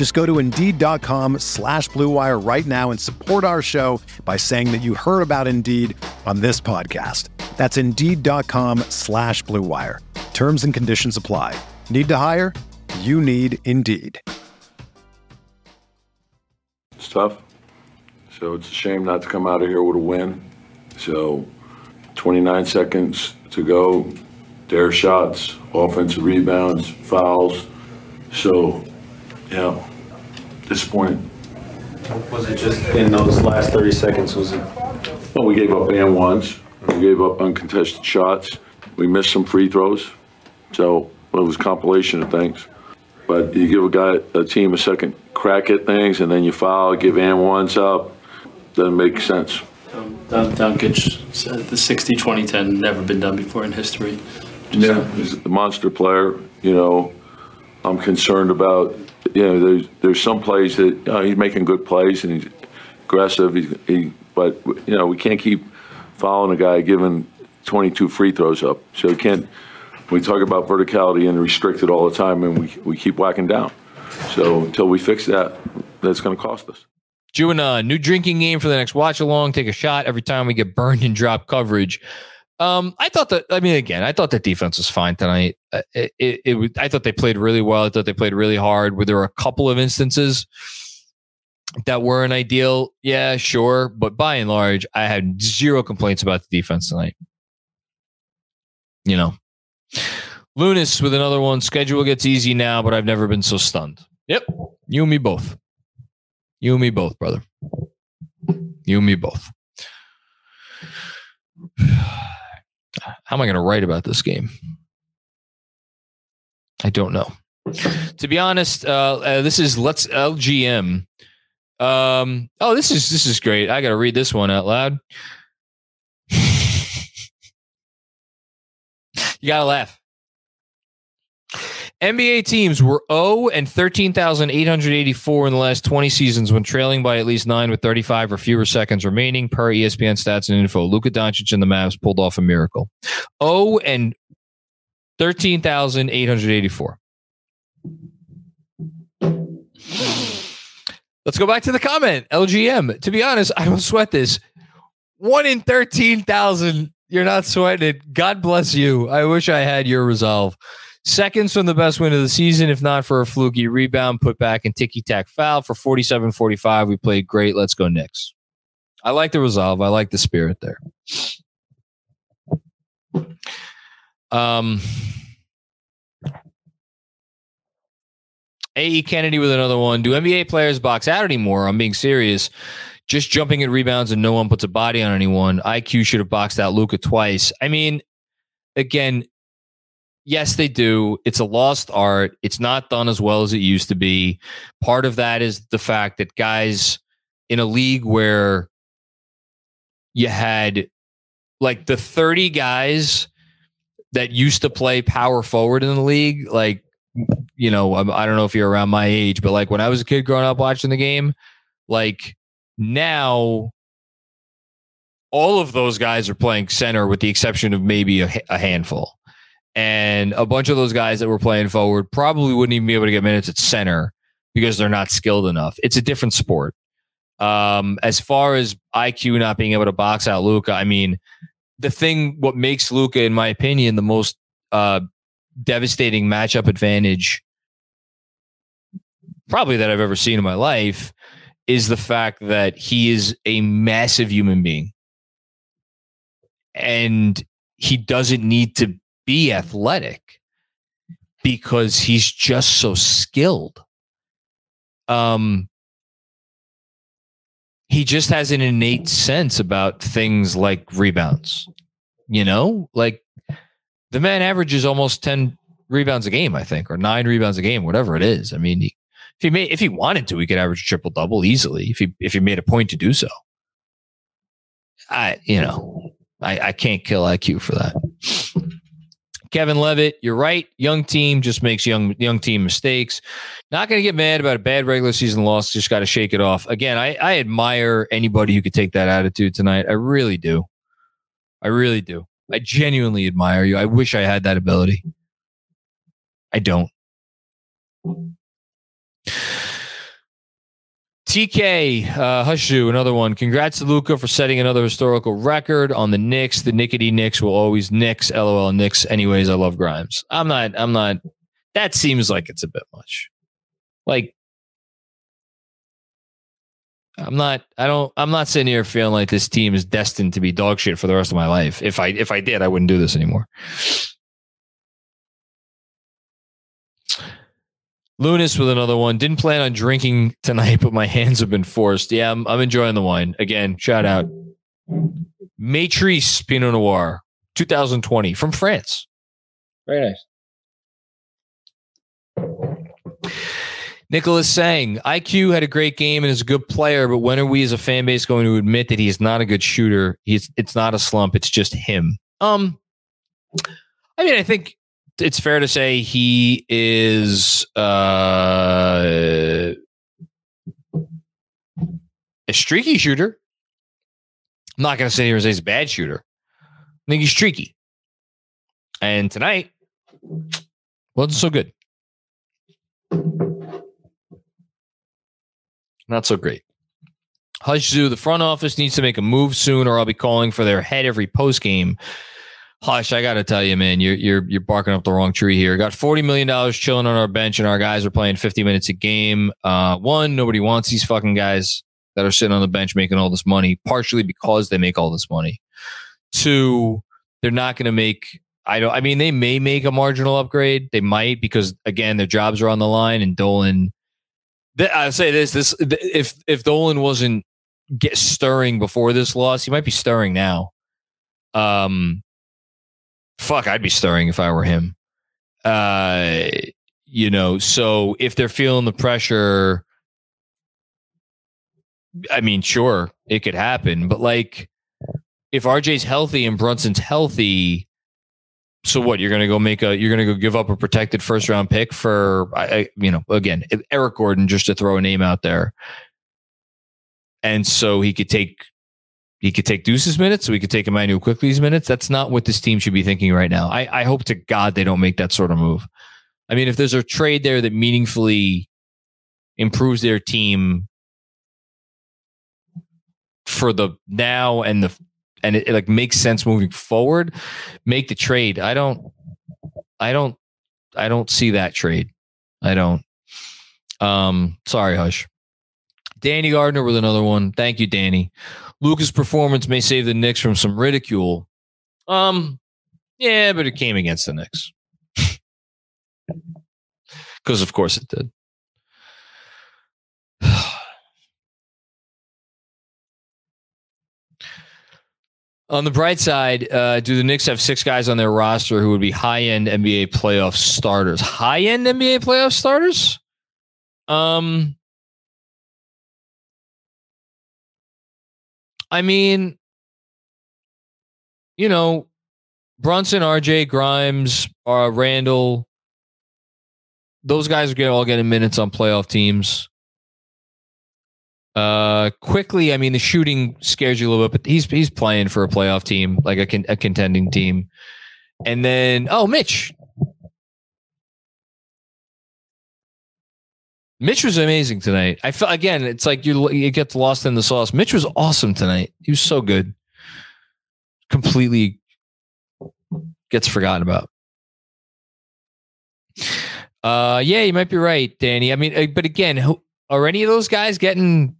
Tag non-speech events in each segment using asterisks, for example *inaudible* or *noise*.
Just go to Indeed.com slash BlueWire right now and support our show by saying that you heard about Indeed on this podcast. That's Indeed.com slash BlueWire. Terms and conditions apply. Need to hire? You need Indeed. It's tough. So it's a shame not to come out of here with a win. So 29 seconds to go. Their shots, offensive rebounds, fouls. So, yeah, disappointing. Was it just in those last 30 seconds? Was it? Well, we gave up and ones. We gave up uncontested shots. We missed some free throws. So it was a compilation of things. But you give a guy, a team, a second crack at things, and then you foul, give and ones up. Doesn't make sense. Don Doncic said the 60 20 10 never been done before in history. Yeah, he's a monster player. You know, I'm concerned about. You know, there's there's some plays that uh, he's making good plays and he's aggressive. He, but you know, we can't keep following a guy giving 22 free throws up. So we can't. We talk about verticality and restricted all the time, and we we keep whacking down. So until we fix that, that's going to cost us. Doing a new drinking game for the next watch along. Take a shot every time we get burned and drop coverage. Um, I thought that. I mean, again, I thought the defense was fine tonight. Uh, It, it, it, I thought they played really well. I thought they played really hard. Were there a couple of instances that weren't ideal? Yeah, sure. But by and large, I had zero complaints about the defense tonight. You know, Lunas with another one. Schedule gets easy now, but I've never been so stunned. Yep, you and me both. You and me both, brother. You and me both. *sighs* *sighs* How am I going to write about this game? I don't know. To be honest, uh, uh, this is let's LGM. Um, oh, this is this is great. I got to read this one out loud. *laughs* you got to laugh. NBA teams were 0 and 13,884 in the last 20 seasons when trailing by at least 9 with 35 or fewer seconds remaining per ESPN stats and info. Luka Doncic and the Mavs pulled off a miracle. 0 and 13,884. Let's go back to the comment. LGM. To be honest, I don't sweat this. 1 in 13,000. You're not sweating it. God bless you. I wish I had your resolve. Seconds from the best win of the season, if not for a fluky rebound, put back and ticky tack foul for 47 45. We played great. Let's go, Knicks. I like the resolve. I like the spirit there. Um, AE Kennedy with another one. Do NBA players box out anymore? I'm being serious. Just jumping at rebounds and no one puts a body on anyone. IQ should have boxed out Luka twice. I mean, again, yes, they do. It's a lost art. It's not done as well as it used to be. Part of that is the fact that guys in a league where you had like the 30 guys that used to play power forward in the league, like, you know, I I don't know if you're around my age, but like when I was a kid growing up watching the game, like now all of those guys are playing center with the exception of maybe a, a handful. And a bunch of those guys that were playing forward probably wouldn't even be able to get minutes at center because they're not skilled enough. It's a different sport. Um, as far as IQ not being able to box out Luka, I mean, the thing, what makes Luka, in my opinion, the most uh, devastating matchup advantage probably that I've ever seen in my life is the fact that he is a massive human being. And he doesn't need to be athletic because he's just so skilled. Um, he just has an innate sense about things like rebounds. You know, like the man averages almost 10 rebounds a game, I think, or nine rebounds a game, whatever it is. I mean, he, if he made, if he wanted to, he could average a triple double easily if he, if he made a point to do so. I, you know, I, I can't kill IQ for that. Kevin Levitt, you're right. Young team just makes young young team mistakes. Not going to get mad about a bad regular season loss. Just got to shake it off. Again, I, I admire anybody who could take that attitude tonight. I really do. I really do. I genuinely admire you. I wish I had that ability. I don't. TK uh, Hushu, another one. Congrats to Luka for setting another historical record on the Knicks. The Nickety Knicks will always Knicks. LOL Knicks. Anyways, I love Grimes. I'm not. I'm not. That seems like it's a bit much. Like, I'm not. I don't. I'm not sitting here feeling like this team is destined to be dog shit for the rest of my life. If I if I did, I wouldn't do this anymore. Lunas with another one. Didn't plan on drinking tonight, *laughs* but my hands have been forced. Yeah, I'm, I'm enjoying the wine. Again, shout out. Matrice Pinot Noir, 2020 from France. Very nice. Nicholas saying IQ had a great game and is a good player, but when are we as a fan base going to admit that he is not a good shooter? He's it's not a slump, it's just him. Um I mean, I think it's fair to say he is uh, a streaky shooter. I'm not going to sit here and say he's a bad shooter. I think he's streaky. And tonight wasn't so good. Not so great. Hush Zoo, the front office needs to make a move soon, or I'll be calling for their head every post game. Hush, I got to tell you, man, you're you're you're barking up the wrong tree here. Got forty million dollars chilling on our bench, and our guys are playing fifty minutes a game. Uh, one, nobody wants these fucking guys that are sitting on the bench making all this money, partially because they make all this money. Two, they're not going to make. I don't. I mean, they may make a marginal upgrade. They might because again, their jobs are on the line, and Dolan. I'll say this: this if if Dolan wasn't get stirring before this loss, he might be stirring now. Um, fuck, I'd be stirring if I were him. Uh, you know, so if they're feeling the pressure, I mean, sure, it could happen, but like if RJ's healthy and Brunson's healthy, so what? You're gonna go make a you're gonna go give up a protected first round pick for I, you know again Eric Gordon just to throw a name out there, and so he could take he could take Deuce's minutes, so he could take Emmanuel Quickley's minutes. That's not what this team should be thinking right now. I, I hope to God they don't make that sort of move. I mean, if there's a trade there that meaningfully improves their team for the now and the and it, it like makes sense moving forward, make the trade. I don't I don't I don't see that trade. I don't. Um sorry, Hush. Danny Gardner with another one. Thank you, Danny. Luka's performance may save the Knicks from some ridicule. Um, yeah, but it came against the Knicks. *laughs* Because of course it did. *sighs* On the bright side, uh, do the Knicks have six guys on their roster who would be high end NBA playoff starters? High end NBA playoff starters? Um, I mean, you know, Brunson, RJ, Grimes, uh, Randle, those guys are get, all getting minutes on playoff teams. Uh, Quickley, I mean, the shooting scares you a little bit, but he's he's playing for a playoff team, like a, con- a contending team. And then, oh, Mitch. Mitch was amazing tonight. I felt again, it's like you get lost in the sauce. Mitch was awesome tonight. He was so good. Completely gets forgotten about. Uh, yeah, you might be right, Danny. I mean, uh, but again, are any of those guys getting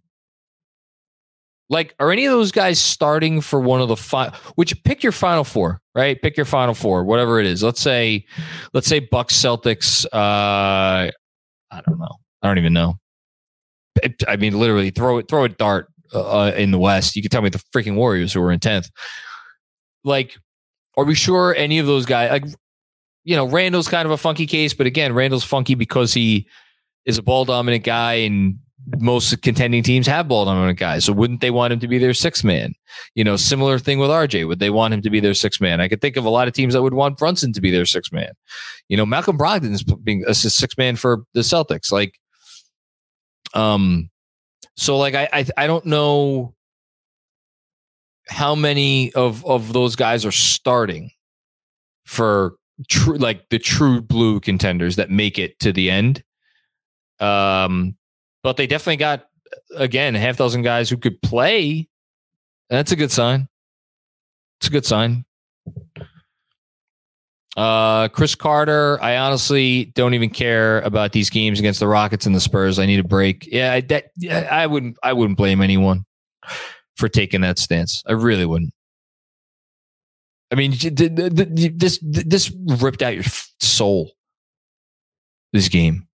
Like, are any of those guys starting for one of the five? Which pick your final four, right? Pick your final four, whatever it is. Let's say, let's say Bucks, Celtics. Uh, I don't know. I don't even know. I mean, literally, throw it, throw a dart uh, in the West. You can tell me the freaking Warriors who were in tenth. Like, are we sure any of those guys? Like, you know, Randle's kind of a funky case, but again, Randle's funky because he is a ball dominant guy and most contending teams have ball dominant guys. So wouldn't they want him to be their sixth man? You know, similar thing with RJ. Would they want him to be their sixth man? I could think of a lot of teams that would want Brunson to be their sixth man. You know, Malcolm Brogdon's being a sixth man for the Celtics. Like, um, so like I I, I don't know how many of of those guys are starting for true like the true blue contenders that make it to the end. Um, but they definitely got again a half dozen guys who could play. That's a good sign. It's a good sign. Uh, Chris Carter, I honestly don't even care about these games against the Rockets and the Spurs. I need a break. Yeah, I, that I wouldn't. I wouldn't blame anyone for taking that stance. I really wouldn't. I mean, this this ripped out your soul. This game.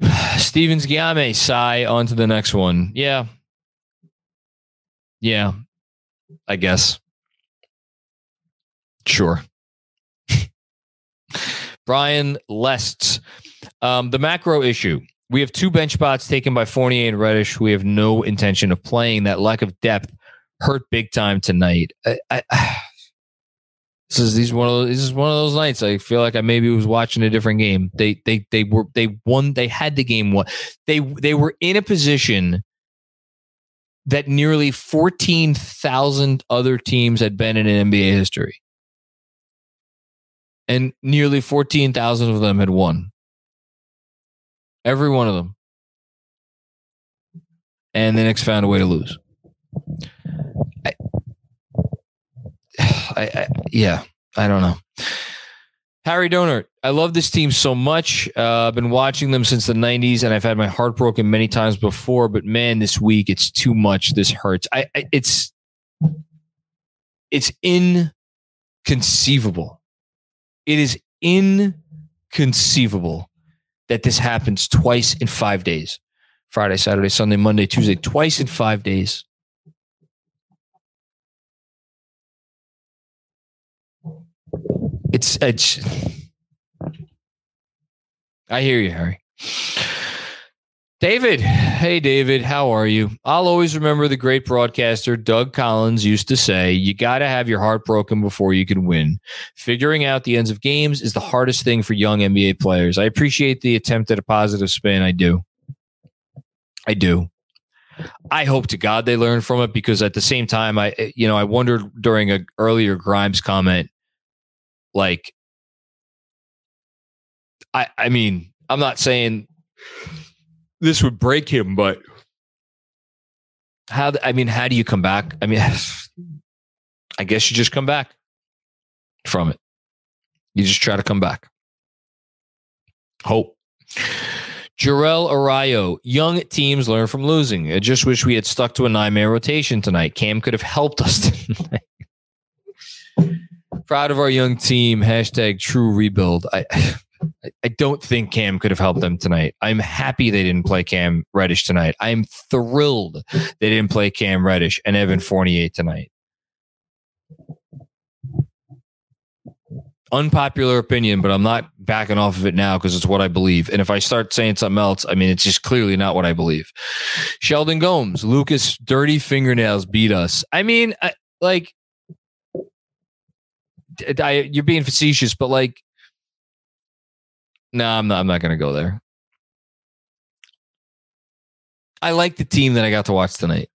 *sighs* Stevens Giame, sigh on to the next one. Yeah. Yeah. I guess. Sure. *laughs* Brian Lests. Um, the macro issue. We have two bench spots taken by Fournier and Reddish we have no intention of playing. That lack of depth hurt big time tonight. I, I, *sighs* this is these one of those, this is one of those nights. I feel like I maybe was watching a different game. They they they were they won. They had the game won. They they were in a position that nearly fourteen thousand other teams had been in an NBA history, and nearly fourteen thousand of them had won. Every one of them, and the Knicks found a way to lose. I, *sighs* I, yeah, I don't know. Harry Donor, I love this team so much. Uh, I've been watching them since the 90s and I've had my heart broken many times before, but man, this week it's too much. This hurts. I, I it's it's inconceivable. It is inconceivable that this happens twice in 5 days. Friday, Saturday, Sunday, Monday, Tuesday, twice in 5 days. It's, uh, it's I hear you, Harry. David, hey David, how are you? I'll always remember the great broadcaster Doug Collins used to say, "You got to have your heart broken before you can win." Figuring out the ends of games is the hardest thing for young NBA players. I appreciate the attempt at a positive spin. I do. I do. I hope to God they learn from it because at the same time, I you know I wondered during a earlier Grimes comment like, I I mean, I'm not saying this would break him, but how? I mean, how do you come back? I mean, *laughs* I guess you just come back from it. You just try to come back. Hope. Jarrell Arayo, young teams learn from losing. I just wish we had stuck to a nine man rotation tonight. Cam could have helped us *laughs* tonight. Proud of our young team. Hashtag true rebuild. I *laughs* I don't think Cam could have helped them tonight. I'm happy they didn't play Cam Reddish tonight. I'm thrilled they didn't play Cam Reddish and Evan Fournier tonight. Unpopular opinion, but I'm not backing off of it now because it's what I believe. And if I start saying something else, I mean, it's just clearly not what I believe. Sheldon Gomes, Lucas, dirty fingernails beat us. I mean, I, like, I, you're being facetious, but like, no, I'm not. I'm not going to go there. I like the team that I got to watch tonight.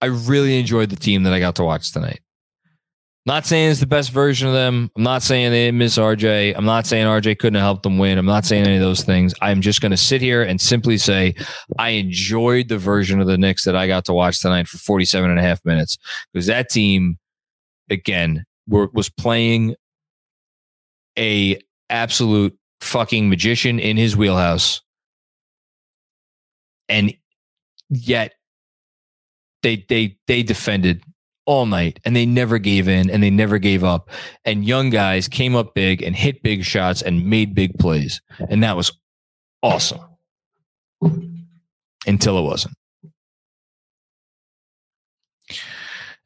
I really enjoyed the team that I got to watch tonight. Not saying it's the best version of them. I'm not saying they didn't miss RJ. I'm not saying RJ couldn't have helped them win. I'm not saying any of those things. I'm just going to sit here and simply say I enjoyed the version of the Knicks that I got to watch tonight for 47 and a half minutes because that team again were, was playing a absolute fucking magician in his wheelhouse and yet they they they defended all night and they never gave in and they never gave up. And young guys came up big and hit big shots and made big plays. And that was awesome until it wasn't.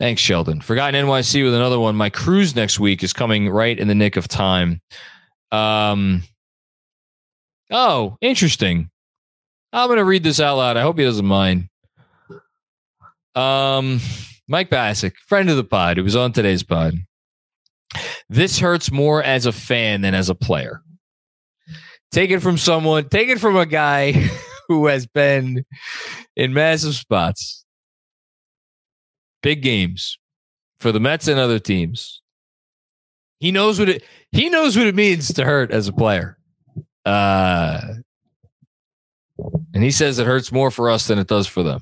Thanks, Sheldon. Forgotten NYC with another one. My cruise next week is coming right in the nick of time. Um, oh, interesting. I'm going to read this out loud. I hope he doesn't mind. Um, Mike Bassick, friend of the pod, who was on today's pod. This hurts more as a fan than as a player. Take it from someone, take it from a guy *laughs* who has been in massive spots, big games for the Mets and other teams. He knows what it he knows what it means to hurt as a player. Uh and he says it hurts more for us than it does for them.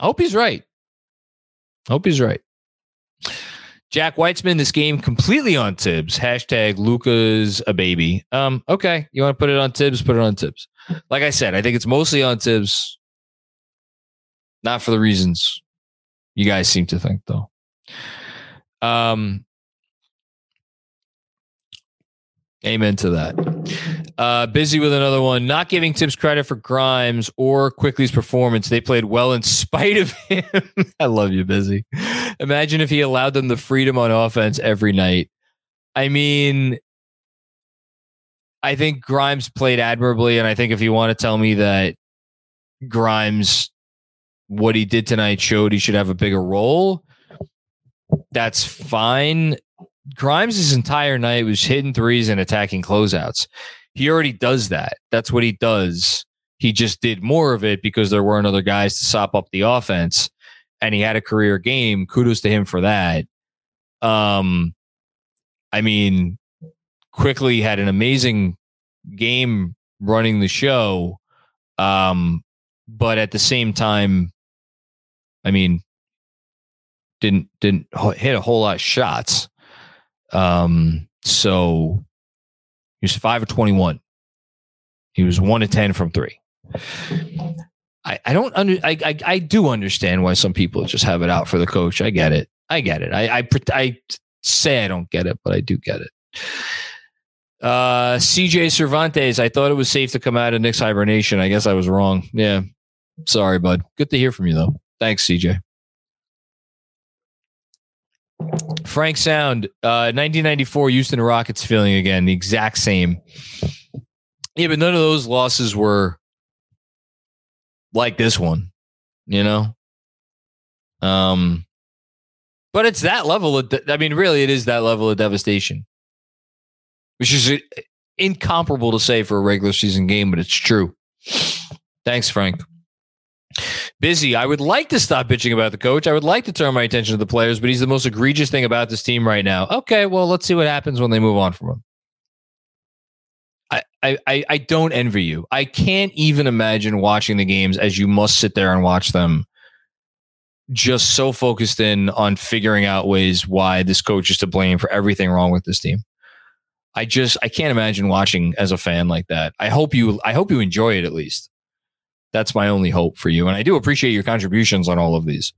I hope he's right. I hope he's right. Jack Weitzman, this game completely on Thibs. Hashtag Luka's a baby. Um, okay. You want to put it on Thibs? Put it on Thibs. Like I said, I think it's mostly on Thibs. Not for the reasons you guys seem to think, though. Um, amen to that. Uh, busy with another one. Not giving Thibs credit for Grimes or Quickley's performance. They played well in spite of him. *laughs* I love you, Busy. Imagine if he allowed them the freedom on offense every night. I mean, I think Grimes played admirably, and I think if you want to tell me that Grimes, what he did tonight showed he should have a bigger role, that's fine. Grimes' entire night was hitting threes and attacking closeouts he already does that. That's what he does. He just did more of it because there weren't other guys to sop up the offense and he had a career game. Kudos to him for that. Um, I mean, Quickley had an amazing game running the show. Um, but at the same time, I mean, didn't didn't hit a whole lot of shots. Um, so he was five of 21. He was one of 10 from three. I, I don't under I, I, I do understand why some people just have it out for the coach. I get it. I get it. I I, I say I don't get it, but I do get it. Uh, CJ Cervantes, I thought it was safe to come out of Knicks hibernation. I guess I was wrong. Yeah. Sorry, bud. Good to hear from you though. Thanks, CJ. Frank Sound, uh, 1994 Houston Rockets feeling again, the exact same. Yeah, but none of those losses were like this one, you know? Um, but it's that level of, de- I mean, really, it is that level of devastation, which is uh, incomparable to say for a regular season game, but it's true. Thanks, Frank. Busy. I would like to stop bitching about the coach. I would like to turn my attention to the players, but he's the most egregious thing about this team right now. Okay, well, let's see what happens when they move on from him. I, I, I don't envy you. I can't even imagine watching the games as you must sit there and watch them just so focused in on figuring out ways why this coach is to blame for everything wrong with this team. I just I can't imagine watching as a fan like that. I hope you I hope you enjoy it at least. That's my only hope for you. And I do appreciate your contributions on all of these.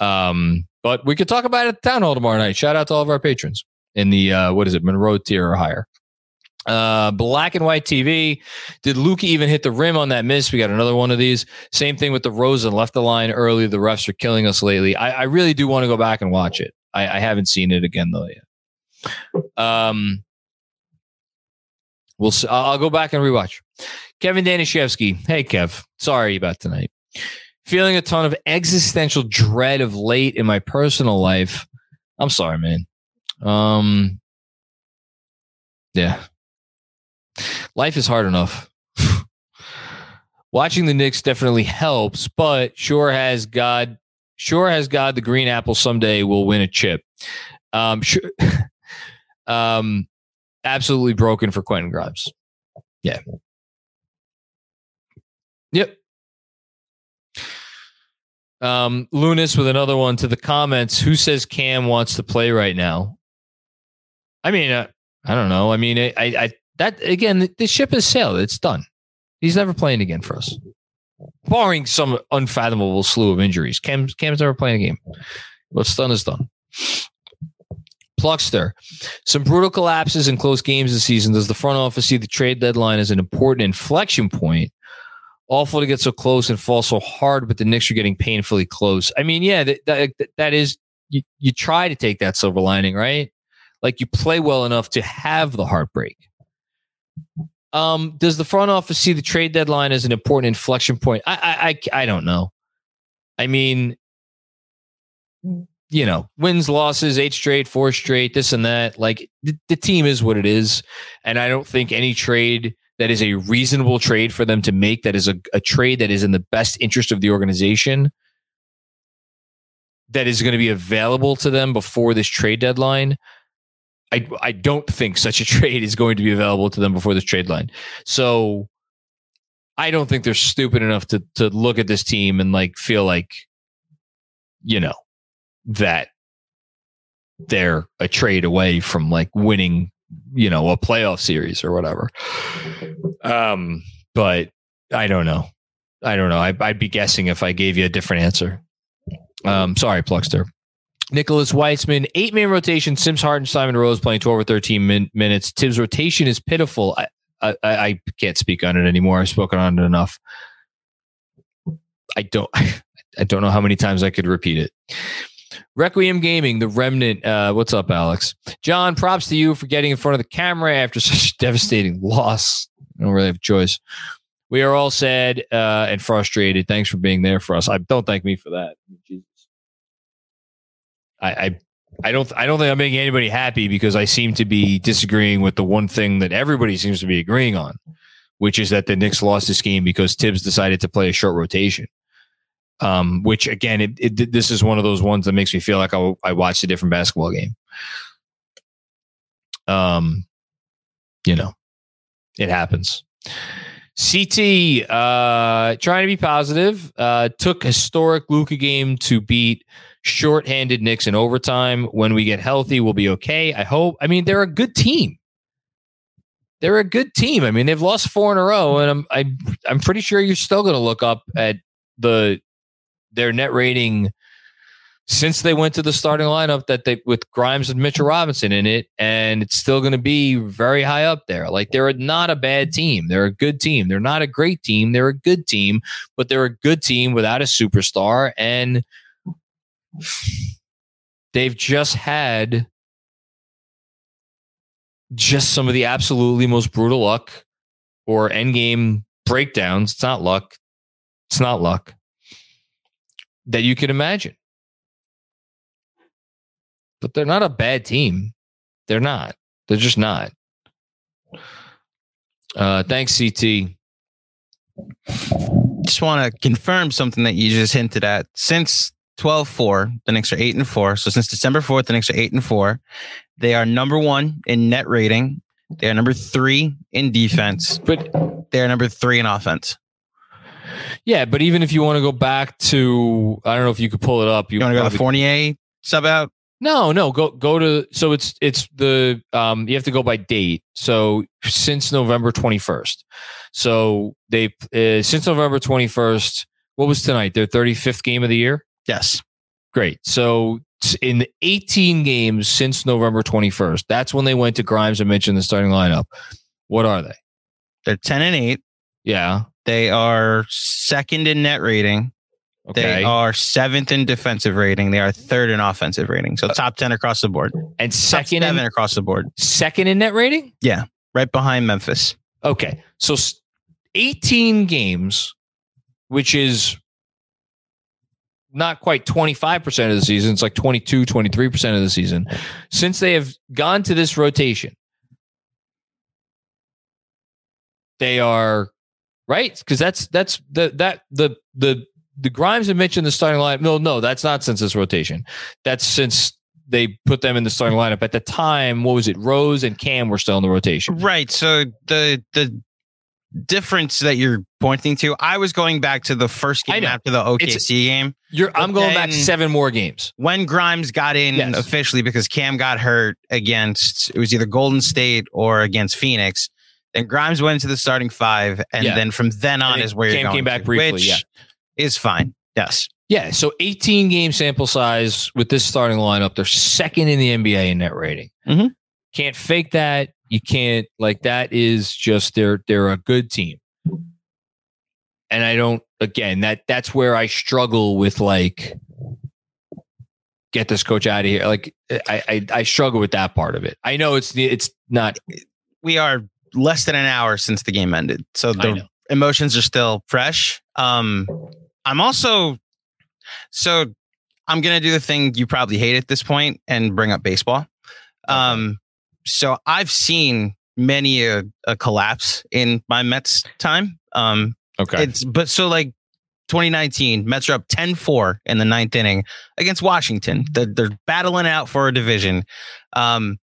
Um, but we could talk about it at the town hall tomorrow night. Shout out to all of our patrons in the uh, what is it, Monroe tier or higher. Uh, black and white TV. Did Luke even hit the rim on that miss? We got another one of these. Same thing with the Rosen left the line early. The refs are killing us lately. I, I really do want to go back and watch it. I, I haven't seen it again though yet. Um, we'll. I'll go back and rewatch. Kevin Danishevsky. Hey, Kev. Sorry about tonight. Feeling a ton of existential dread of late in my personal life. I'm sorry, man. Um, yeah. Life is hard enough. *sighs* Watching the Knicks definitely helps, but sure has God, sure has God the green apple someday will win a chip. Um, sure, *laughs* um, absolutely broken for Quentin Grimes. Yeah, Yep. Um, Lunas with another one to the comments. Who says Cam wants to play right now? I mean, uh, I don't know. I mean, I, I, that again, the, ship has sailed. It's done. He's never playing again for us. barring some unfathomable slew of injuries. Cam Cam's never playing a game. What's done is done. Pluckster. Some brutal collapses in close games this season. Does the front office see the trade deadline as an important inflection point? Awful to get so close and fall so hard, but the Knicks are getting painfully close. I mean, yeah, that that, that is you, you try to take that silver lining, right? Like you play well enough to have the heartbreak. Um, does the front office see the trade deadline as an important inflection point? I, I, I, I don't know. I mean, you know, wins, losses, eight straight, four straight, this and that. Like the, the team is what it is, and I don't think any trade that is a reasonable trade for them to make, that is a, a trade that is in the best interest of the organization, that is going to be available to them before this trade deadline. I I don't think such a *laughs* trade is going to be available to them before this trade line. So I don't think they're stupid enough to to look at this team and like feel like you know that they're a trade away from like winning, you know, a playoff series or whatever. Um, but I don't know. I don't know. I, would be guessing if I gave you a different answer. Um, sorry, Pluckster. Nicholas Weitzman, eight man rotation. Sims Harden, Simon Rose playing 12 or 13 min- minutes. Thibs rotation is pitiful. I, I, I can't speak on it anymore. I've spoken on it enough. I don't *laughs* I don't know how many times I could repeat it. Requiem Gaming, the remnant. Uh, what's up, Alex? John, props to you for getting in front of the camera after *laughs* such a devastating loss. I don't really have a choice. We are all sad uh, and frustrated. Thanks for being there for us. I don't thank me for that. Jesus. I, I I don't I don't think I'm making anybody happy because I seem to be disagreeing with the one thing that everybody seems to be agreeing on, which is that the Knicks lost this game because Thibs decided to play a short rotation. Um, which again, it, it, this is one of those ones that makes me feel like I, I watched a different basketball game. Um, you know, it happens. CT uh, trying to be positive. Uh, took historic Luka game to beat shorthanded Knicks in overtime. When we get healthy, we'll be okay. I hope. I mean, they're a good team. They're a good team. I mean, they've lost four in a row, and I'm I, am i am pretty sure you're still going to look up at the their net rating since they went to the starting lineup that they with Grimes and Mitchell Robinson in it, and it's still going to be very high up there. Like they're not a bad team. They're a good team. They're not a great team. They're a good team, but they're a good team without a superstar. And they've just had just some of the absolutely most brutal luck or end game breakdowns. It's not luck. It's not luck that you could imagine. But they're not a bad team. They're not. They're just not. Uh, thanks, CT. Just want to confirm something that you just hinted at. Since 12 4, the Knicks are 8 and 4. So since December 4th, the Knicks are 8 and 4. They are number one in net rating. They are number three in defense, but they are number three in offense. Yeah, but even if you want to go back to, I don't know if you could pull it up. You, you want to go to Fournier sub out? No, no. Go go to. So it's it's the um. You have to go by date. So since November twenty first. So they uh, since November twenty first. What was tonight? Their thirty fifth game of the year. Yes. Great. So in the 18 games since November 21st, that's when they went to Grimes and mentioned the starting lineup. What are they? They're 10 and 8. Yeah. They are second in net rating. Okay. They are seventh in defensive rating. They are third in offensive rating. So top 10 across the board. And second top seven in, across the board. Second in net rating? Yeah. Right behind Memphis. Okay. So 18 games, which is not quite 25% of the season. It's like 22, 23% of the season. Since they have gone to this rotation, they are right because that's that's the that the the the Grimes have mentioned the starting lineup. No, no, that's not since this rotation. That's since they put them in the starting lineup. At the time, what was it? Rose and Cam were still in the rotation. Right. So the the difference that you're pointing to, I was going back to the first game after the OKC it's, game. I'm going back seven more games. When Grimes got in yes. officially because Cam got hurt against it was either Golden State or against Phoenix Then Grimes went into the starting five, and Yeah. then from then on is where came- you're going came back to, briefly, which yeah. is fine. Yes, Yeah, so 18 game sample size with this starting lineup. They're second in the NBA in net rating. Mhm. Can't fake that. You can't like that is just they're they're a good team. And I don't again that that's where I struggle with like get this coach out of here. Like I I, I struggle with that part of it. I know it's it's not we are less than an hour since the game ended, so the emotions are still fresh. Um, I'm also so I'm gonna do the thing you probably hate at this point and bring up baseball. Um, so I've seen many a, a collapse in my Mets time. Um, okay. it's but so like 2019, Mets are up 10-4 in the ninth inning against Washington. They're, they're battling out for a division. Um,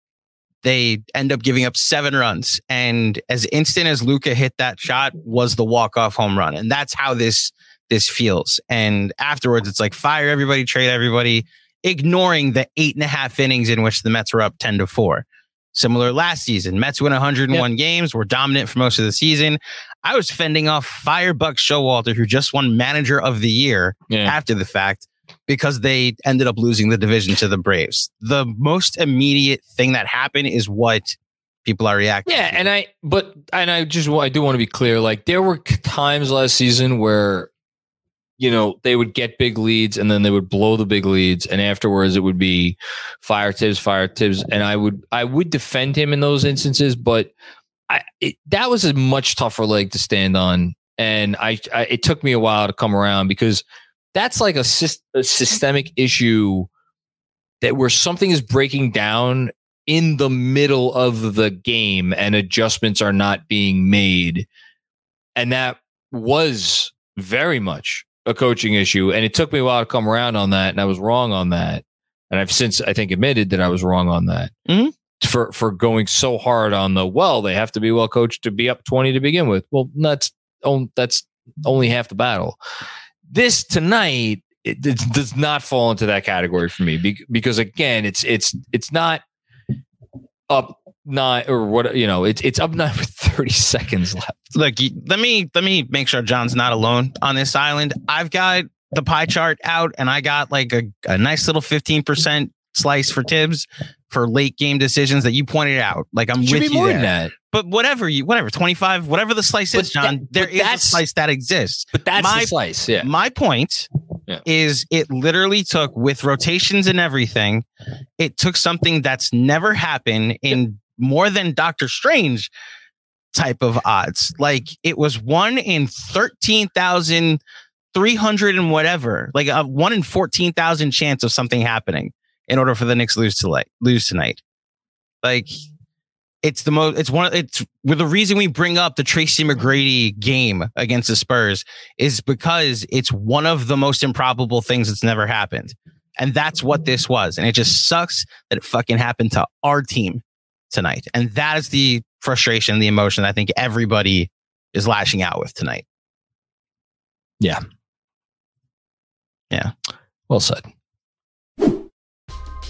they end up giving up seven runs, and as instant as Luka hit that shot was the walk off home run, and that's how this this feels. And afterwards, it's like fire everybody, trade everybody, ignoring the eight and a half innings in which the Mets were up 10 to four. Similar last season, Mets win 101 games, were dominant for most of the season. I was fending off fire Buck Showalter, who just won Manager of the Year yeah. after the fact because they ended up losing the division to the Braves. The most immediate thing that happened is what people are reacting. Yeah, to. and I but and I just I do want to be clear. Like there were times last season where you know they would get big leads and then they would blow the big leads, and afterwards it would be fire Thibs, fire Thibs. and I would I would defend him in those instances, but I it, that was a much tougher leg to stand on, and I, I it took me a while to come around because that's like a, a systemic issue that where something is breaking down in the middle of the game and adjustments are not being made. And that was very much a coaching issue. And it took me a while to come around on that. And I was wrong on that. And I've since, I think, admitted that I was wrong on that Mhm. for, for going so hard on the, well, they have to be well coached to be up 20 to begin with. Well, that's, that's only half the battle. This tonight, it, it does not fall into that category for me because again, it's, it's, it's not up nine or what you know it's it's up nine with 30 seconds left look, let me let me make sure John's not alone on this island. I've got the pie chart out, and I got like a, a nice little fifteen percent slice for Thibs for late game decisions that you pointed out. Like I'm should with be you more there. than that But whatever you, whatever twenty five, whatever the slice But is, John, that- there is a slice that exists. but that's My- slice yeah My point Yeah. is it literally took with rotations and everything, it took something that's never happened in more than Doctor Strange type of odds. Like it was one in 13,300 and whatever, like a one in 14,000 chance of something happening in order for the Knicks lose to like lose tonight. Like it's the most, it's one, of it's with the reason we bring up the Tracy McGrady game against the Spurs is because it's one of the most improbable things that's never happened. And that's what this was. And it just sucks that it fucking happened to our team tonight. And that is the frustration, the emotion I think everybody is lashing out with tonight. Yeah. Yeah. Well said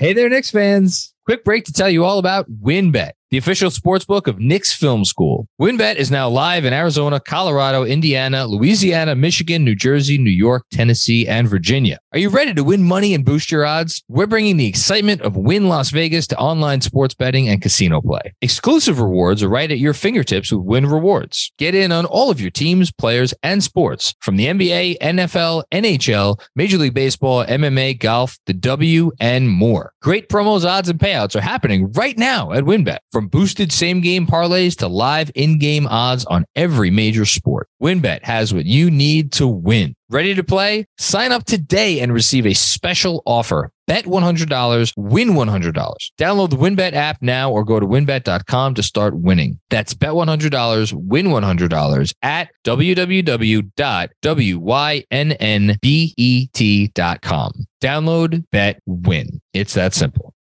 Hey there, Knicks fans. Quick break to tell you all about WynnBet, the official sportsbook of Knicks Film School. WynnBet is now live in Arizona, Colorado, Indiana, Louisiana, Michigan, New Jersey, New York, Tennessee, and Virginia. Are you ready to win money and boost your odds? We're bringing the excitement of Wynn Las Vegas to online sports betting and casino play. Exclusive rewards are right at your fingertips with Wynn Rewards. Get in on all of your teams, players, and sports from the NBA, NFL, NHL, Major League Baseball, MMA, golf, the W, and more. Great promos, odds, and payouts are happening right now at WynnBet. From boosted same game parlays to live in game odds on every major sport, WynnBet has what you need to win. Ready to play? Sign up today and receive a special offer. Bet $100, win $100. Download the WynnBet app now or go to wynnbet.com to start winning. That's bet $100, win $100 at www.wynnbet.com. Download, bet, win. It's that simple.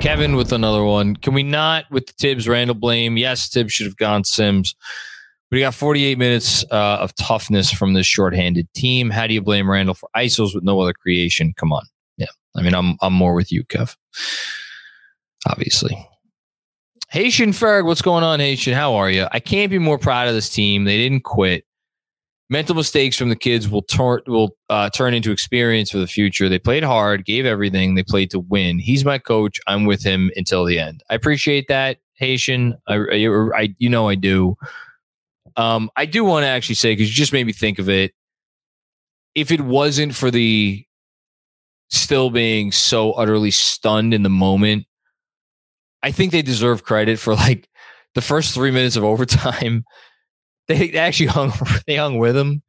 Kevin with another one. Can we not with the Thibs Randle blame? Yes, Thibs should have gone Sims. But he got 48 minutes uh, of toughness from this shorthanded team. How do you blame Randle for ISOs with no other creation? Come on. Yeah. I mean, I'm I'm more with you, Kev. Obviously. Haitian Ferg, what's going on, Haitian? How are you? I can't be more proud of this team. They didn't quit. Mental mistakes from the kids will turn will uh, turn into experience for the future. They played hard, gave everything. They played to win. He's my coach. I'm with him until the end. I appreciate that, Haitian. I, I, I you know I do. Um, I do want to actually say because you just made me think of it. If it wasn't for the still being so utterly stunned in the moment, I think they deserve credit for like the first three minutes of overtime. *laughs* They actually *laughs* hung they hung with him,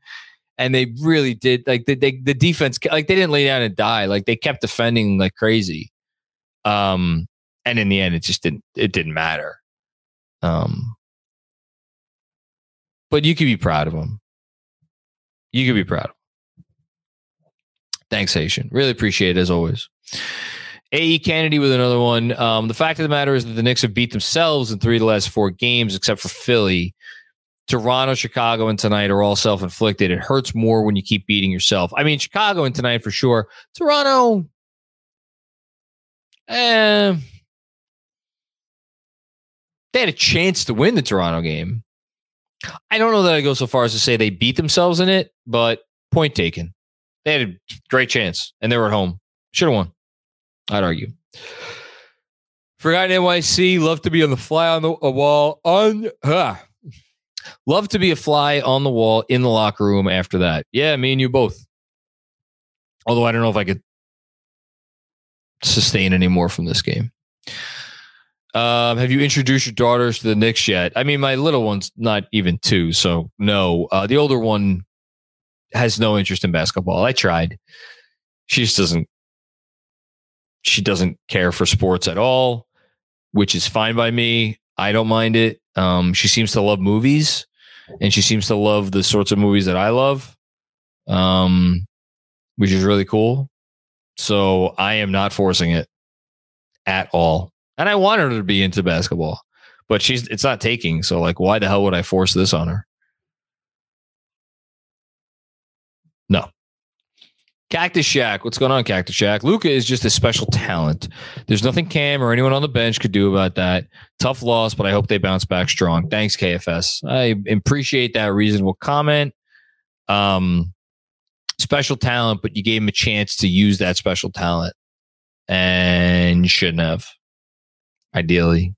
and they really did like they, they the defense like they didn't lay down and die like they kept defending like crazy. Um, and in the end, it just didn't it didn't matter. Um, but you could be proud of him. You could be proud of. Thanks, Haitian. Really appreciate it as always. AE Kennedy with another one. Um, the fact of the matter is that the Knicks have beat themselves in three of the last four games, except for Philly. Toronto, Chicago, and tonight are all self inflicted. It hurts more when you keep beating yourself. I mean, Chicago and tonight for sure. Toronto, eh, they had a chance to win the Toronto game. I don't know that I go so far as to say they beat themselves in it, but point taken. They had a great chance and they were at home. Should have won. I'd argue. Forgotten NYC, love to be on the fly on the wall. On uh, love to be a fly on the wall in the locker room after that. Yeah, me and you both. Although I don't know if I could sustain any more from this game. Um, have you introduced your daughters to the Knicks yet? I mean, my little one's not even two, so no. Uh, the older one has no interest in basketball. I tried. She just doesn't. She doesn't care for sports at all, which is fine by me. I don't mind it. Um, she seems to love movies, and she seems to love the sorts of movies that I love, um, which is really cool. So I am not forcing it at all. And I want her to be into basketball, but she's it's not taking. So like, why the hell would I force this on her? No. Cactus Shack, what's going on, Cactus Shack? Luka is just a special talent. There's nothing Cam or anyone on the bench could do about that. Tough loss, but I hope they bounce back strong. Thanks, KFS. I appreciate that reasonable comment. Um, special talent, but you gave him a chance to use that special talent, and shouldn't have ideally.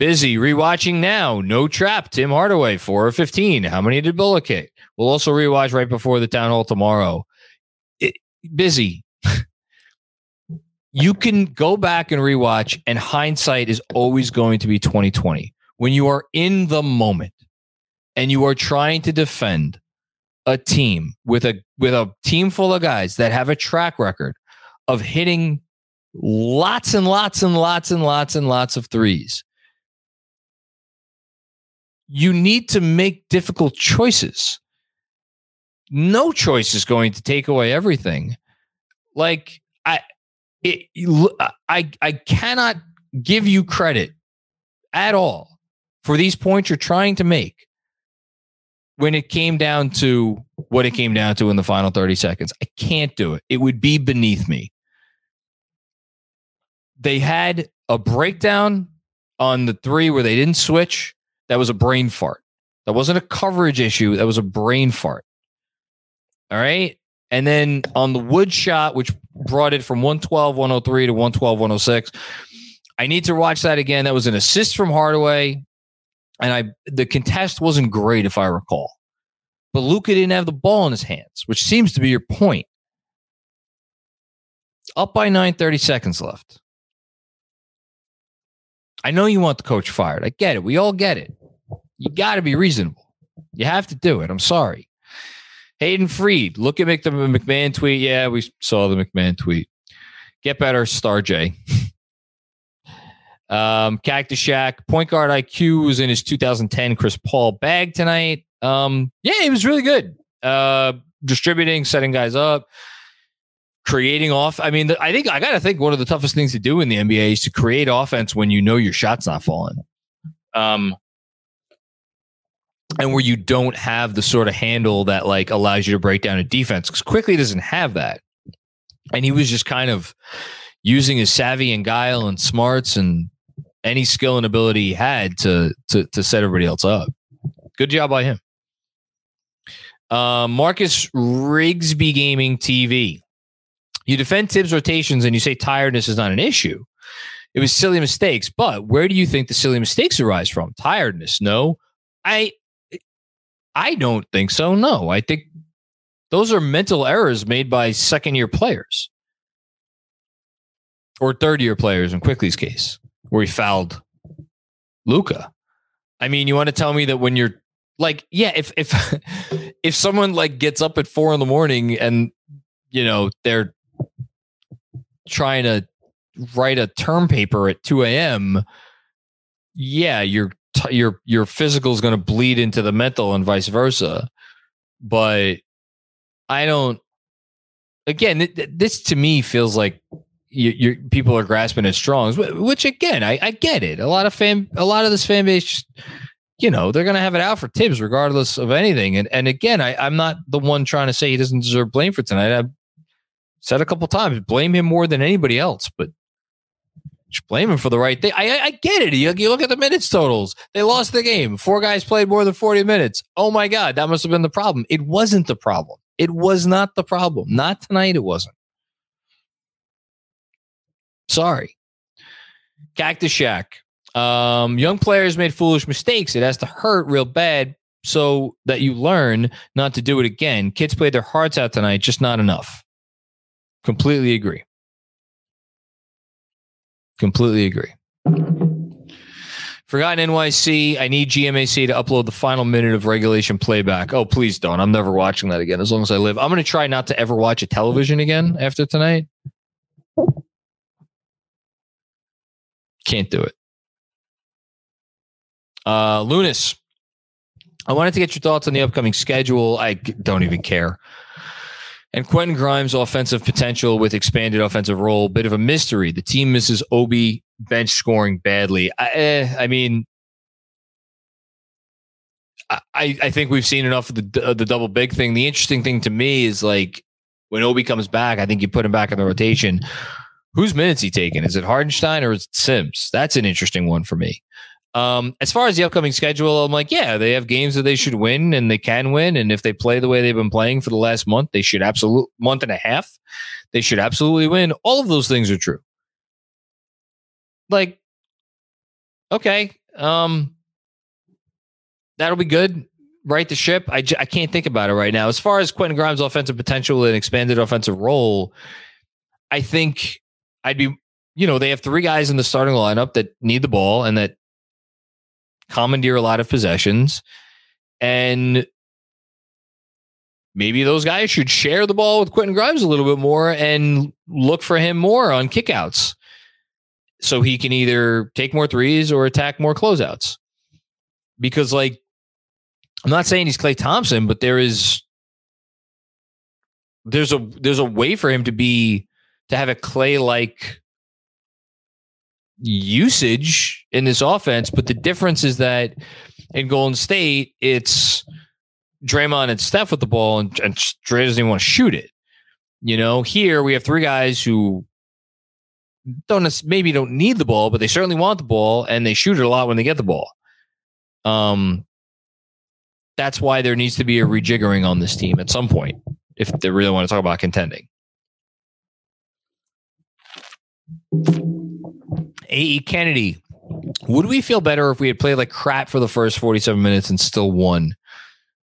Busy rewatching now. No trap. Tim Hardaway, 4 or 15. How many did Bullock hit? We'll also rewatch right before the town hall tomorrow. It, busy. *laughs* you can go back and rewatch, and hindsight is always going to be 2020. When you are in the moment and you are trying to defend a team with a with a team full of guys that have a track record of hitting lots and lots and lots and lots and lots of threes. You need to make difficult choices. No choice is going to take away everything. Like I it, I I cannot give you credit at all for these points you're trying to make when it came down to what it came down to in the final 30 seconds. I can't do it. It would be beneath me. They had a breakdown on the three where they didn't switch. That was a brain fart. That wasn't a coverage issue. That was a brain fart. All right. And then on the Wood shot, which brought it from 112, 103 to 112, 106. I need to watch that again. That was an assist from Hardaway and I the contest wasn't great if I recall. But Luka didn't have the ball in his hands, which seems to be your point. Up by 9, 30 seconds left. I know you want the coach fired. I get it. We all get it. You got to be reasonable. You have to do it. I'm sorry. Hayden Freed, look at the McMahon tweet. Yeah, we saw the McMahon tweet. Get better, Star J. *laughs* Um, Cactus Shack, point guard IQ was in his 2010 Chris Paul bag tonight. Um, yeah, he was really good. Uh, distributing, setting guys up, creating off. I mean, I think I got to think one of the toughest things to do in the NBA is to create offense when you know your shot's not falling. Um, and where you don't have the sort of handle that like allows you to break down a defense because Quickley doesn't have that. And he was just kind of using his savvy and guile and smarts and any skill and ability he had to to to set everybody else up. Good job by him. Uh, Marcus Rigsby Gaming TV. You defend Thibs rotations and you say tiredness is not an issue. It was silly mistakes, but where do you think the silly mistakes arise from? Tiredness? No, I I don't think so. No, I think those are mental errors made by second year players or third year players in Quickley's case where he fouled Luka. I mean, you want to tell me that when you're like, yeah, if if *laughs* if someone like gets up at four in the morning and you know they're trying to write a term paper at two a.m., yeah, your your your physical is going to bleed into the mental and vice versa. But I don't. Again, this to me feels like you, people are grasping at straws, which again, I, I, get it. A lot of fan, a lot of this fan base, you know, they're going to have it out for Thibs regardless of anything. And and again, I, I'm not the one trying to say he doesn't deserve blame for tonight. I've said a couple times, blame him more than anybody else, but just blame him for the right thing. I, I, get it. You, you look at the minutes totals. They lost the game. Four guys played more than 40 minutes. Oh my God, that must have been the problem. It wasn't the problem. It was not the problem. Not tonight. It wasn't. Sorry. Cactus Shack. Um, young players made foolish mistakes. It has to hurt real bad so that you learn not to do it again. Kids played their hearts out tonight, just not enough. Completely agree. Completely agree. Forgotten NYC. I need GMAC to upload the final minute of regulation playback. Oh, please don't. I'm never watching that again as long as I live. I'm going to try not to ever watch a television again after tonight. Can't do it. Uh, Lunas, I wanted to get your thoughts on the upcoming schedule. I don't even care. And Quentin Grimes' offensive potential with expanded offensive role, bit of a mystery. The team misses Obi bench scoring badly. I, eh, I mean, I, I think we've seen enough of the the double big thing. The interesting thing to me is like when Obi comes back, I think you put him back in the rotation. Whose minutes he taking? Is it Hartenstein or is it Sims? That's an interesting one for me. Um, as far as the upcoming schedule, I'm like, yeah, they have games that they should win and they can win. And if they play the way they've been playing for the last month, they should absolute month and a half, they should absolutely win. All of those things are true. Like, okay, um, that'll be good. Right the ship. I, I can't think about it right now. As far as Quentin Grimes' offensive potential and expanded offensive role, I think I'd be, you know, they have three guys in the starting lineup that need the ball and that commandeer a lot of possessions. And maybe those guys should share the ball with Quentin Grimes a little bit more and look for him more on kickouts so he can either take more threes or attack more closeouts. Because, like, I'm not saying he's Klay Thompson, but there is there's a there's a way for him to be to have a Klay like usage in this offense. But the difference is that in Golden State, it's Draymond and Steph with the ball, and, and Dre doesn't even want to shoot it. You know, here we have three guys who don't maybe don't need the ball, but they certainly want the ball, and they shoot it a lot when they get the ball. Um, that's why there needs to be a rejiggering on this team at some point if they really want to talk about contending. A.E. Kennedy, would we feel better if we had played like crap for the first 47 minutes and still won?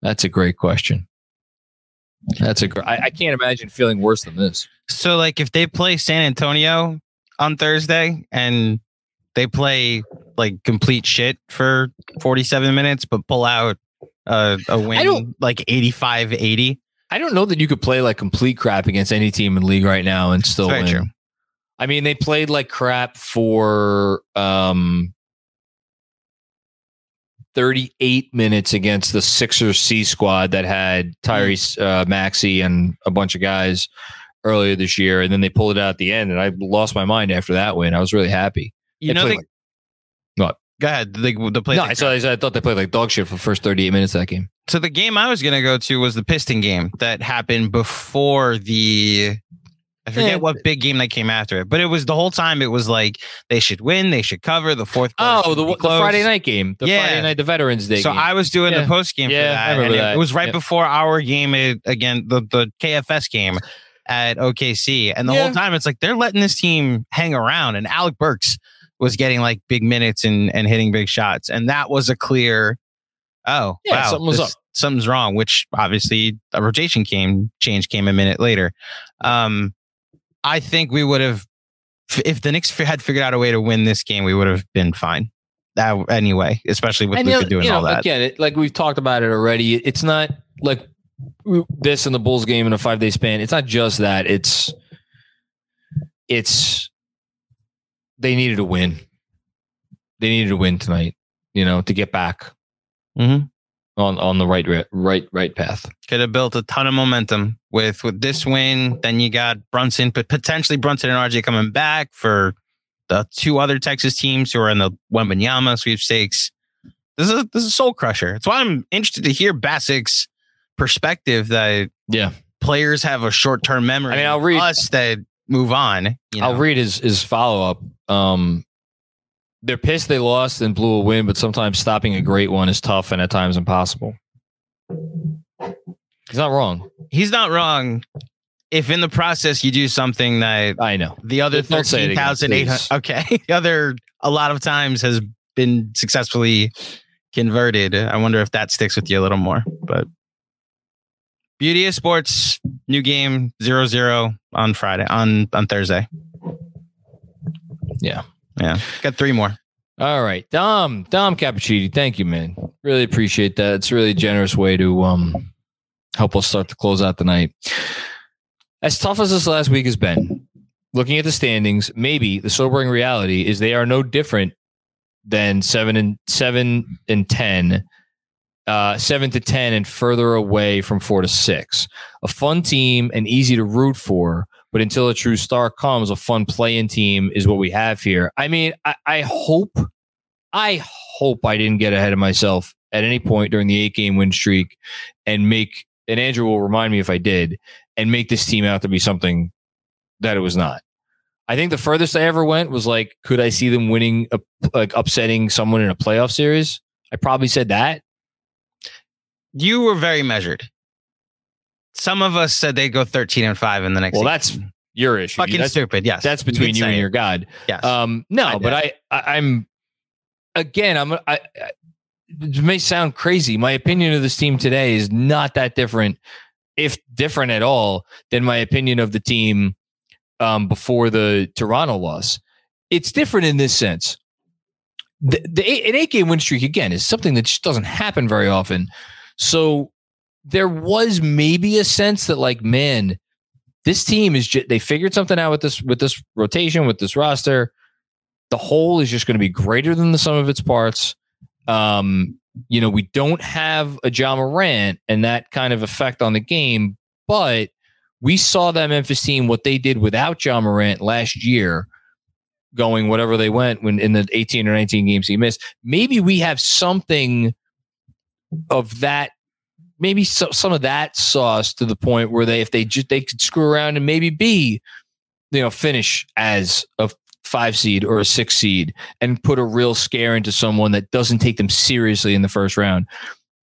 That's a great question. That's a great. I, I can't imagine feeling worse than this. So, like, if they play San Antonio on Thursday and they play like complete shit for 47 minutes, but pull out uh, a win like 85 80, I don't know that you could play like complete crap against any team in the league right now and still Very win. I mean, they played like crap for um 38 minutes against the Sixers C squad that had Tyrese uh, Maxey and a bunch of guys earlier this year, and then they pulled it out at the end, and I lost my mind after that win. I was really happy. You They know, they, like- What? Go ahead. The, the play no, I, saw, I thought they played like dog shit for the first 38 minutes of that game. so the game I was going to go to was the Piston game that happened before the. I forget Yeah. what big game that came after it, but it was the whole time. It was like they should win, they should cover the fourth. Oh, the, the. Friday night game, the Yeah. Friday night, the Veterans Day So game. I was doing Yeah. the post game for Yeah, I that, and it, that. it was right Yep. before our game it, again, the the KFS game at OKC, and the Yeah. whole time it's like they're letting this team hang around, and Alec Burks was getting like big minutes and and hitting big shots, and that was a clear. Oh, Yeah, wow, something was this- up. Something's wrong. Which obviously a rotation came change came a minute later. Um, I think we would have if the Knicks had figured out a way to win this game, we would have been fine. That anyway, especially with And, Luka you know, doing you all that. Again, it, like we've talked about it already. It's not like this and the Bulls game in a five day span. It's not just that. It's it's they needed a win. They needed a win tonight. You know, to get back Mhm. on on the right right right path. could have built a ton of momentum with with this win. Then you got Brunson, but potentially Brunson and RJ coming back for the two other Texas teams who are in the Wembanyama sweepstakes. This is a, this is a soul crusher. That's why I'm interested to hear Basic's perspective that Yeah, players have a short term memory. I mean, I'll read- us that move on. You know? I'll read his his follow up. Um, they're pissed they lost and blew a win, but sometimes stopping a great one is tough and at times impossible. He's not wrong. He's not wrong. If in the process you do something that I know. the other Don't say it thirteen thousand eight hundred. *laughs* Okay, the other a lot of times has been successfully converted. I wonder if that sticks with you a little more. But beauty of sports, new game zero zero on Friday on on Thursday. Yeah. Yeah, got three more. All right, Dom, Dom Cappuccini, thank you, man. Really appreciate that. It's a really generous way to um help us start to close out the night. As tough as this last week has been, looking at the standings, maybe the sobering reality is they are no different than seven and seven and ten, uh, seven to ten, and further away from four to six. A fun team and easy to root for, but until a true star comes, a fun playing team is what we have here. I mean, I, I hope, I hope I didn't get ahead of myself at any point during the eight game win streak and make, and Andrew will remind me if I did, and make this team out to be something that it was not. I think the furthest I ever went was like, could I see them winning, a, like upsetting someone in a playoff series? I probably said that. You were very measured. Some of us said they'd go thirteen and five in the next. Well, eight. that's your issue. fucking that's, stupid. Yes, that's between did you and your God. Yes. Um, no, I but. I, I, I'm, again, I'm I, I, it may sound crazy. My opinion of this team today is not that different, if different at all, than my opinion of the team um, before the Toronto loss. It's different in this sense. The, the an eight game win streak again is something that just doesn't happen very often. So there was maybe a sense that like, man, this team is just, they figured something out with this with this rotation with this roster. The whole is just going to be greater than the sum of its parts. Um, you know, we don't have a Ja Morant and that kind of effect on the game, but we saw that Memphis team what they did without Ja Morant last year, going whatever they went when in the 18 or 19 games he missed. Maybe we have something of that maybe so, some of that sauce to the point where they if they just they could screw around and maybe be you know finish as a five seed or a six seed and put a real scare into someone that doesn't take them seriously in the first round.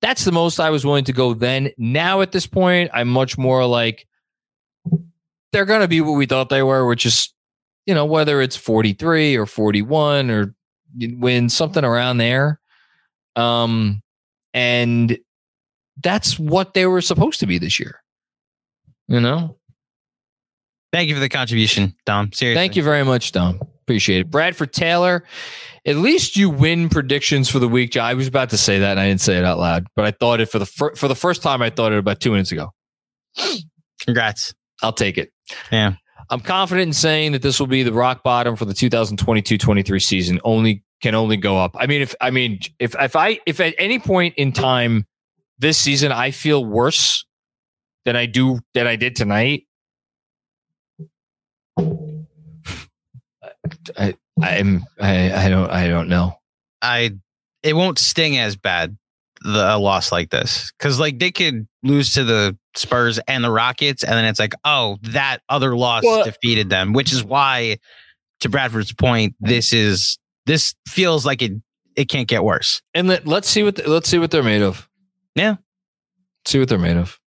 That's the most I was willing to go then. Now at this point, I'm much more like they're going to be what we thought they were, which is, you know, whether it's 43 or 41 or win something around there. Um, and that's what they were supposed to be this year. You know? Thank you for the contribution, Dom. Seriously. Thank you very much, Dom. Appreciate it. Bradford Taylor, at least you win predictions for the week. I was about to say that and I didn't say it out loud, but I thought it for the fir- for the first time. I thought it about two minutes ago. *clears throat* Congrats. I'll take it. Yeah. I'm confident in saying that this will be the rock bottom for the 2022-23 season. Only can only go up. I mean, if I mean if if I if at any point in time this season I feel worse than I do than I did tonight, I I'm I, I don't I don't know. I it won't sting as bad the a loss like this because like they could lose to the Spurs and the Rockets, and then it's like, oh, that other loss Well- defeated them, which is why, to Bradford's point, this is this feels like it it can't get worse. And let, let's see what let's see what they're made of. Yeah. see what they're made of.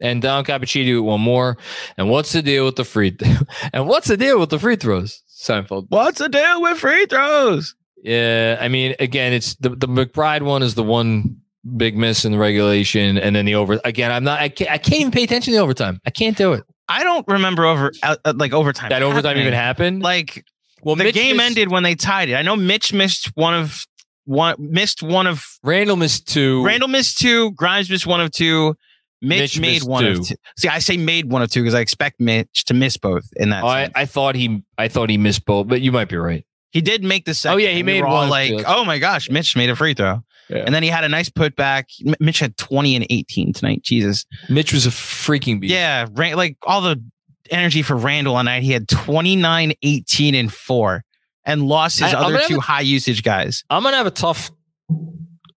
And Don Cappuccino one more. And what's the deal with the free? *laughs* and what's the deal with the free throws? Seinfeld. What's the deal with free throws? Yeah, I mean, again, it's the the McBride one is the one big miss in the regulation, and then the over. Again, I'm not. I can't, I can't even pay attention to the overtime. I can't do it. I don't remember over uh, uh, like overtime. That overtime even happened. Like well, the Mitch game missed- ended when they tied it. I know Mitch missed one of one missed one of Randle missed two. Randle missed two. Grimes missed one of two. Mitch, Mitch made one two. of two. See, I say made one of two because I expect Mitch to miss both in that. Oh, I. I thought he. I thought he missed both, but you might be right. he did make the second. Oh, yeah, he we made all one like, oh my gosh, Mitch made a free throw. Yeah. And then he had a nice putback. M- Mitch had 20 and 18 tonight. Jesus. Mitch was a freaking beast. Yeah. Ran- like all the energy for Randle on night. He had 29, 18, and four and lost his I- other two a- high usage guys. I'm gonna have a tough.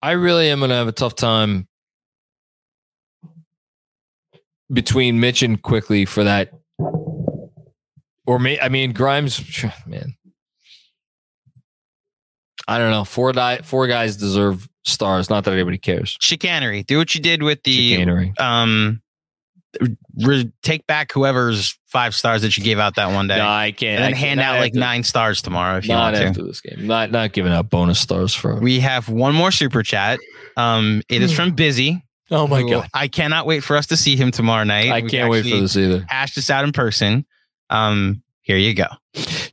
I really am gonna have a tough time between Mitch and Quickley for that. Or may I mean Grimes, *sighs* man. I don't know. Four di- four guys deserve stars. Not that anybody cares. Chicanery. Do what you did with the Chicanery. um re- take back whoever's five stars that you gave out that one day. No, I can't. and then I hand can't- out like after- nine stars tomorrow if you want to. after this game. Not not giving out bonus stars for. We have one more super chat. Um, it is from Busy. Oh my who god! I cannot wait for us to see him tomorrow night. I We can't wait for this either. Hash this out in person. Um, here you go.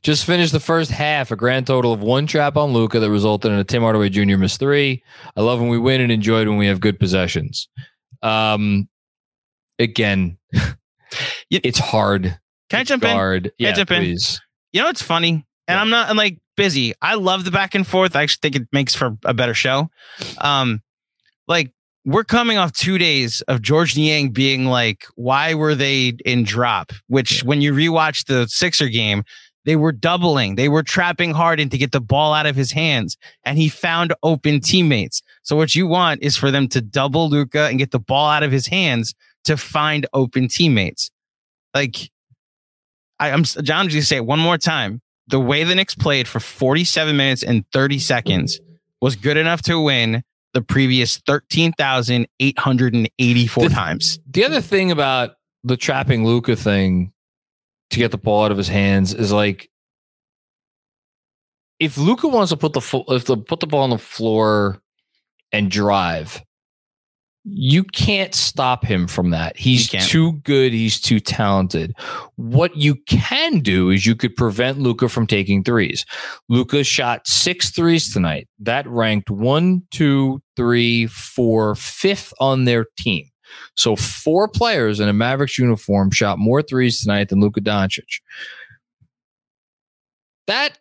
Just finished the first half, a grand total of one trap on Luka that resulted in a Tim Hardaway Jr. miss three. I love when we win and enjoy it when we have good possessions. Um, again, *laughs* it's hard. Can I It's jump in? hard. Yeah, jump in? please. You know, it's funny, and Yeah. I'm not I'm like busy. I love the back and forth. I actually think it makes for a better show. Um, like we're coming off two days of George Niang being like, "Why were they in drop?" Which, when you rewatch the Sixer game, they were doubling. They were trapping Harden to get the ball out of his hands, and he found open teammates. So what you want is for them to double Luka and get the ball out of his hands to find open teammates. Like I, I'm John. Just say it one more time. The way the Knicks played for 47 minutes and 30 seconds was good enough to win the previous 13,884 The- times. The other thing about the trapping Luka thing to get the ball out of his hands is like if Luka wants to put the fo- if the put the ball on the floor and drive, you can't stop him from that. He's too good. He's too talented. What you can do is you could prevent Luka from taking threes. Luka shot six threes tonight. That ranked one, two, three, four, fifth on their team. So four players in a Mavericks uniform shot more threes tonight than Luka Doncic. That,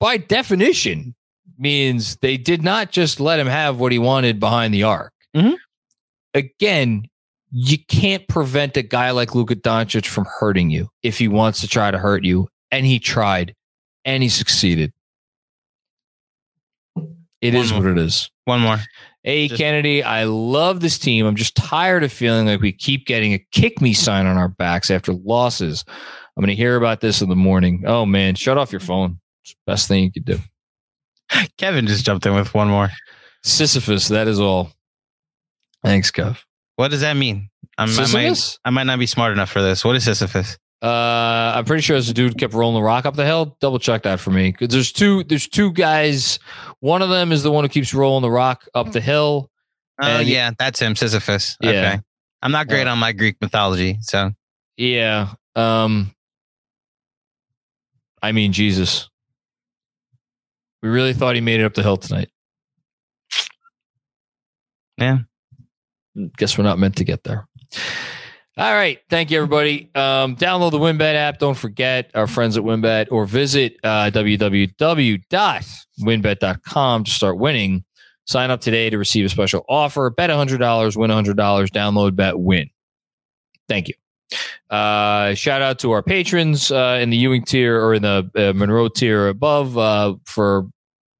by definition, means they did not just let him have what he wanted behind the arc. Mhm. Again, you can't prevent a guy like Luka Doncic from hurting you if he wants to try to hurt you. And he tried and he succeeded. It One is more. what it is. One more. Hey, Just- Kennedy, I love this team. I'm just tired of feeling like we keep getting a kick me sign on our backs after losses. I'm going to hear about this in the morning. Oh, man, shut off your phone. It's the best thing you could do. *laughs* Kevin just jumped in with one more. Sisyphus, that is all. Thanks, Kev. What does that mean? I'm, I, might, Sisyphus? I might not be smart enough for this. What is Sisyphus? Uh, I'm pretty sure this dude kept rolling the rock up the hill. Double check that for me. 'Cause there's two. There's two guys. One of them is the one who keeps rolling the rock up the hill. Oh, And- yeah, that's him, Sisyphus. Yeah. Okay. I'm not great on my Greek mythology, so Yeah. Um. I mean, Jesus. We really thought he made it up the hill tonight. Yeah. Guess we're not meant to get there. All right. Thank you, everybody. Um, download the WynnBet app. Don't forget our friends at WynnBet or visit uh, www.wynnbet.com to start winning. Sign up today to receive a special offer. Bet $100, win $100. Download, bet, win. Thank you. Uh, shout out to our patrons uh, in the Ewing tier or in the uh, Monroe tier above uh, for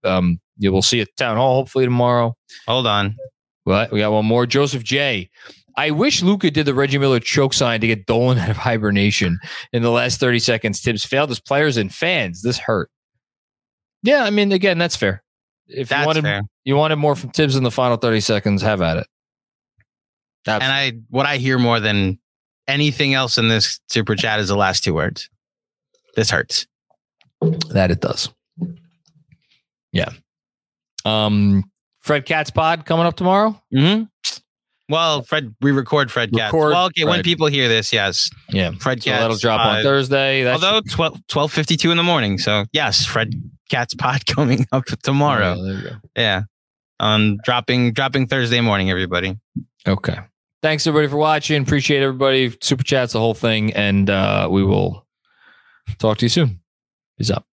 um, you will see at town hall hopefully tomorrow. hold on. What we got one more. Joseph J. I wish Luka did the Reggie Miller choke sign to get Dolan *laughs* out of hibernation in the last 30 seconds. Thibs failed as players and fans. This hurt. Yeah, I mean, again, that's fair. If That's you wanted fair. you wanted more from Thibs in the final 30 seconds, have at it. And I what I hear more than anything else in this super chat is the last two words. This hurts. That it does. Yeah. Um, Fred Katz pod coming up tomorrow. Mm-hmm. Well, Fred, we record Fred Katz. Record Well, okay, when people hear this, yes, Yeah. Fred So Katz. that'll drop on uh, Thursday. That's Although 12, 12.52 in the morning. So, yes, Fred Katz pod *laughs* coming up tomorrow. there you go. Yeah. Um, dropping dropping Thursday morning, everybody. Okay. Thanks everybody for watching. Appreciate everybody. Super chats, the whole thing. And uh, we will talk to you soon. Peace out.